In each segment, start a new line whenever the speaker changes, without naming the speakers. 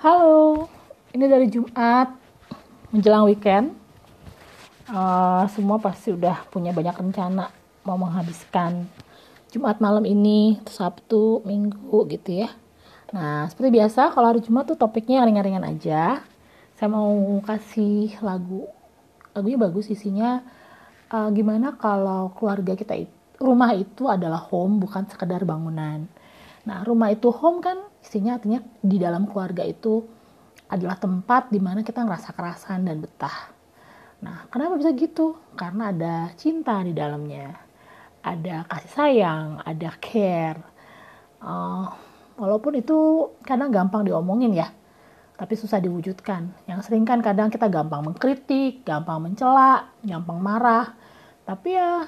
Halo, ini dari Jumat menjelang weekend. Uh, semua pasti udah punya banyak rencana mau menghabiskan Jumat malam ini, Sabtu, Minggu gitu ya. Nah, seperti biasa kalau hari Jumat tuh topiknya ringan-ringan aja. Saya mau kasih lagu, lagunya bagus isinya. Uh, gimana kalau keluarga kita itu, rumah itu adalah home bukan sekedar bangunan. Nah, rumah itu home kan isinya artinya di dalam keluarga itu adalah tempat di mana kita ngerasa kerasan dan betah. Nah, kenapa bisa gitu? Karena ada cinta di dalamnya, ada kasih sayang, ada care. Uh, walaupun itu kadang gampang diomongin ya, tapi susah diwujudkan. Yang sering kan kadang kita gampang mengkritik, gampang mencela, gampang marah. Tapi ya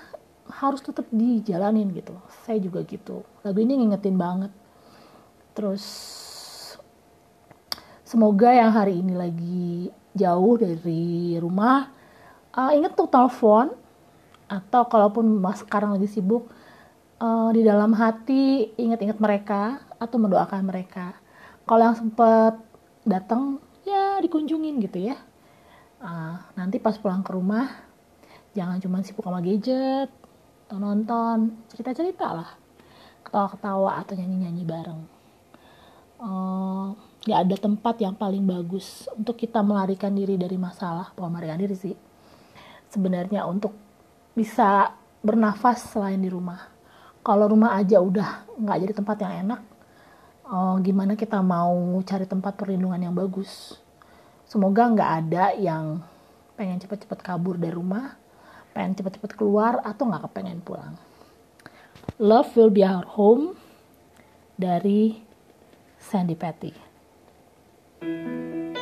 harus tetap dijalanin gitu. Saya juga gitu. Lagu ini ngingetin banget. Terus semoga yang hari ini lagi jauh dari rumah uh, inget tuh telepon atau kalaupun mas sekarang lagi sibuk uh, di dalam hati inget-inget mereka atau mendoakan mereka. Kalau yang sempet datang ya dikunjungin gitu ya. Uh, nanti pas pulang ke rumah jangan cuma sibuk sama gadget atau nonton cerita-cerita lah. Ketawa-ketawa atau nyanyi-nyanyi bareng. Uh, gak ada tempat yang paling bagus untuk kita melarikan diri dari masalah bukan melarikan diri sih. Sebenarnya untuk bisa bernafas selain di rumah. Kalau rumah aja udah nggak jadi tempat yang enak uh, gimana kita mau cari tempat perlindungan yang bagus? Semoga nggak ada yang pengen cepet-cepet kabur dari rumah pengen cepet-cepet keluar atau nggak kepengen pulang love will be our home dari Sandy Patty.
If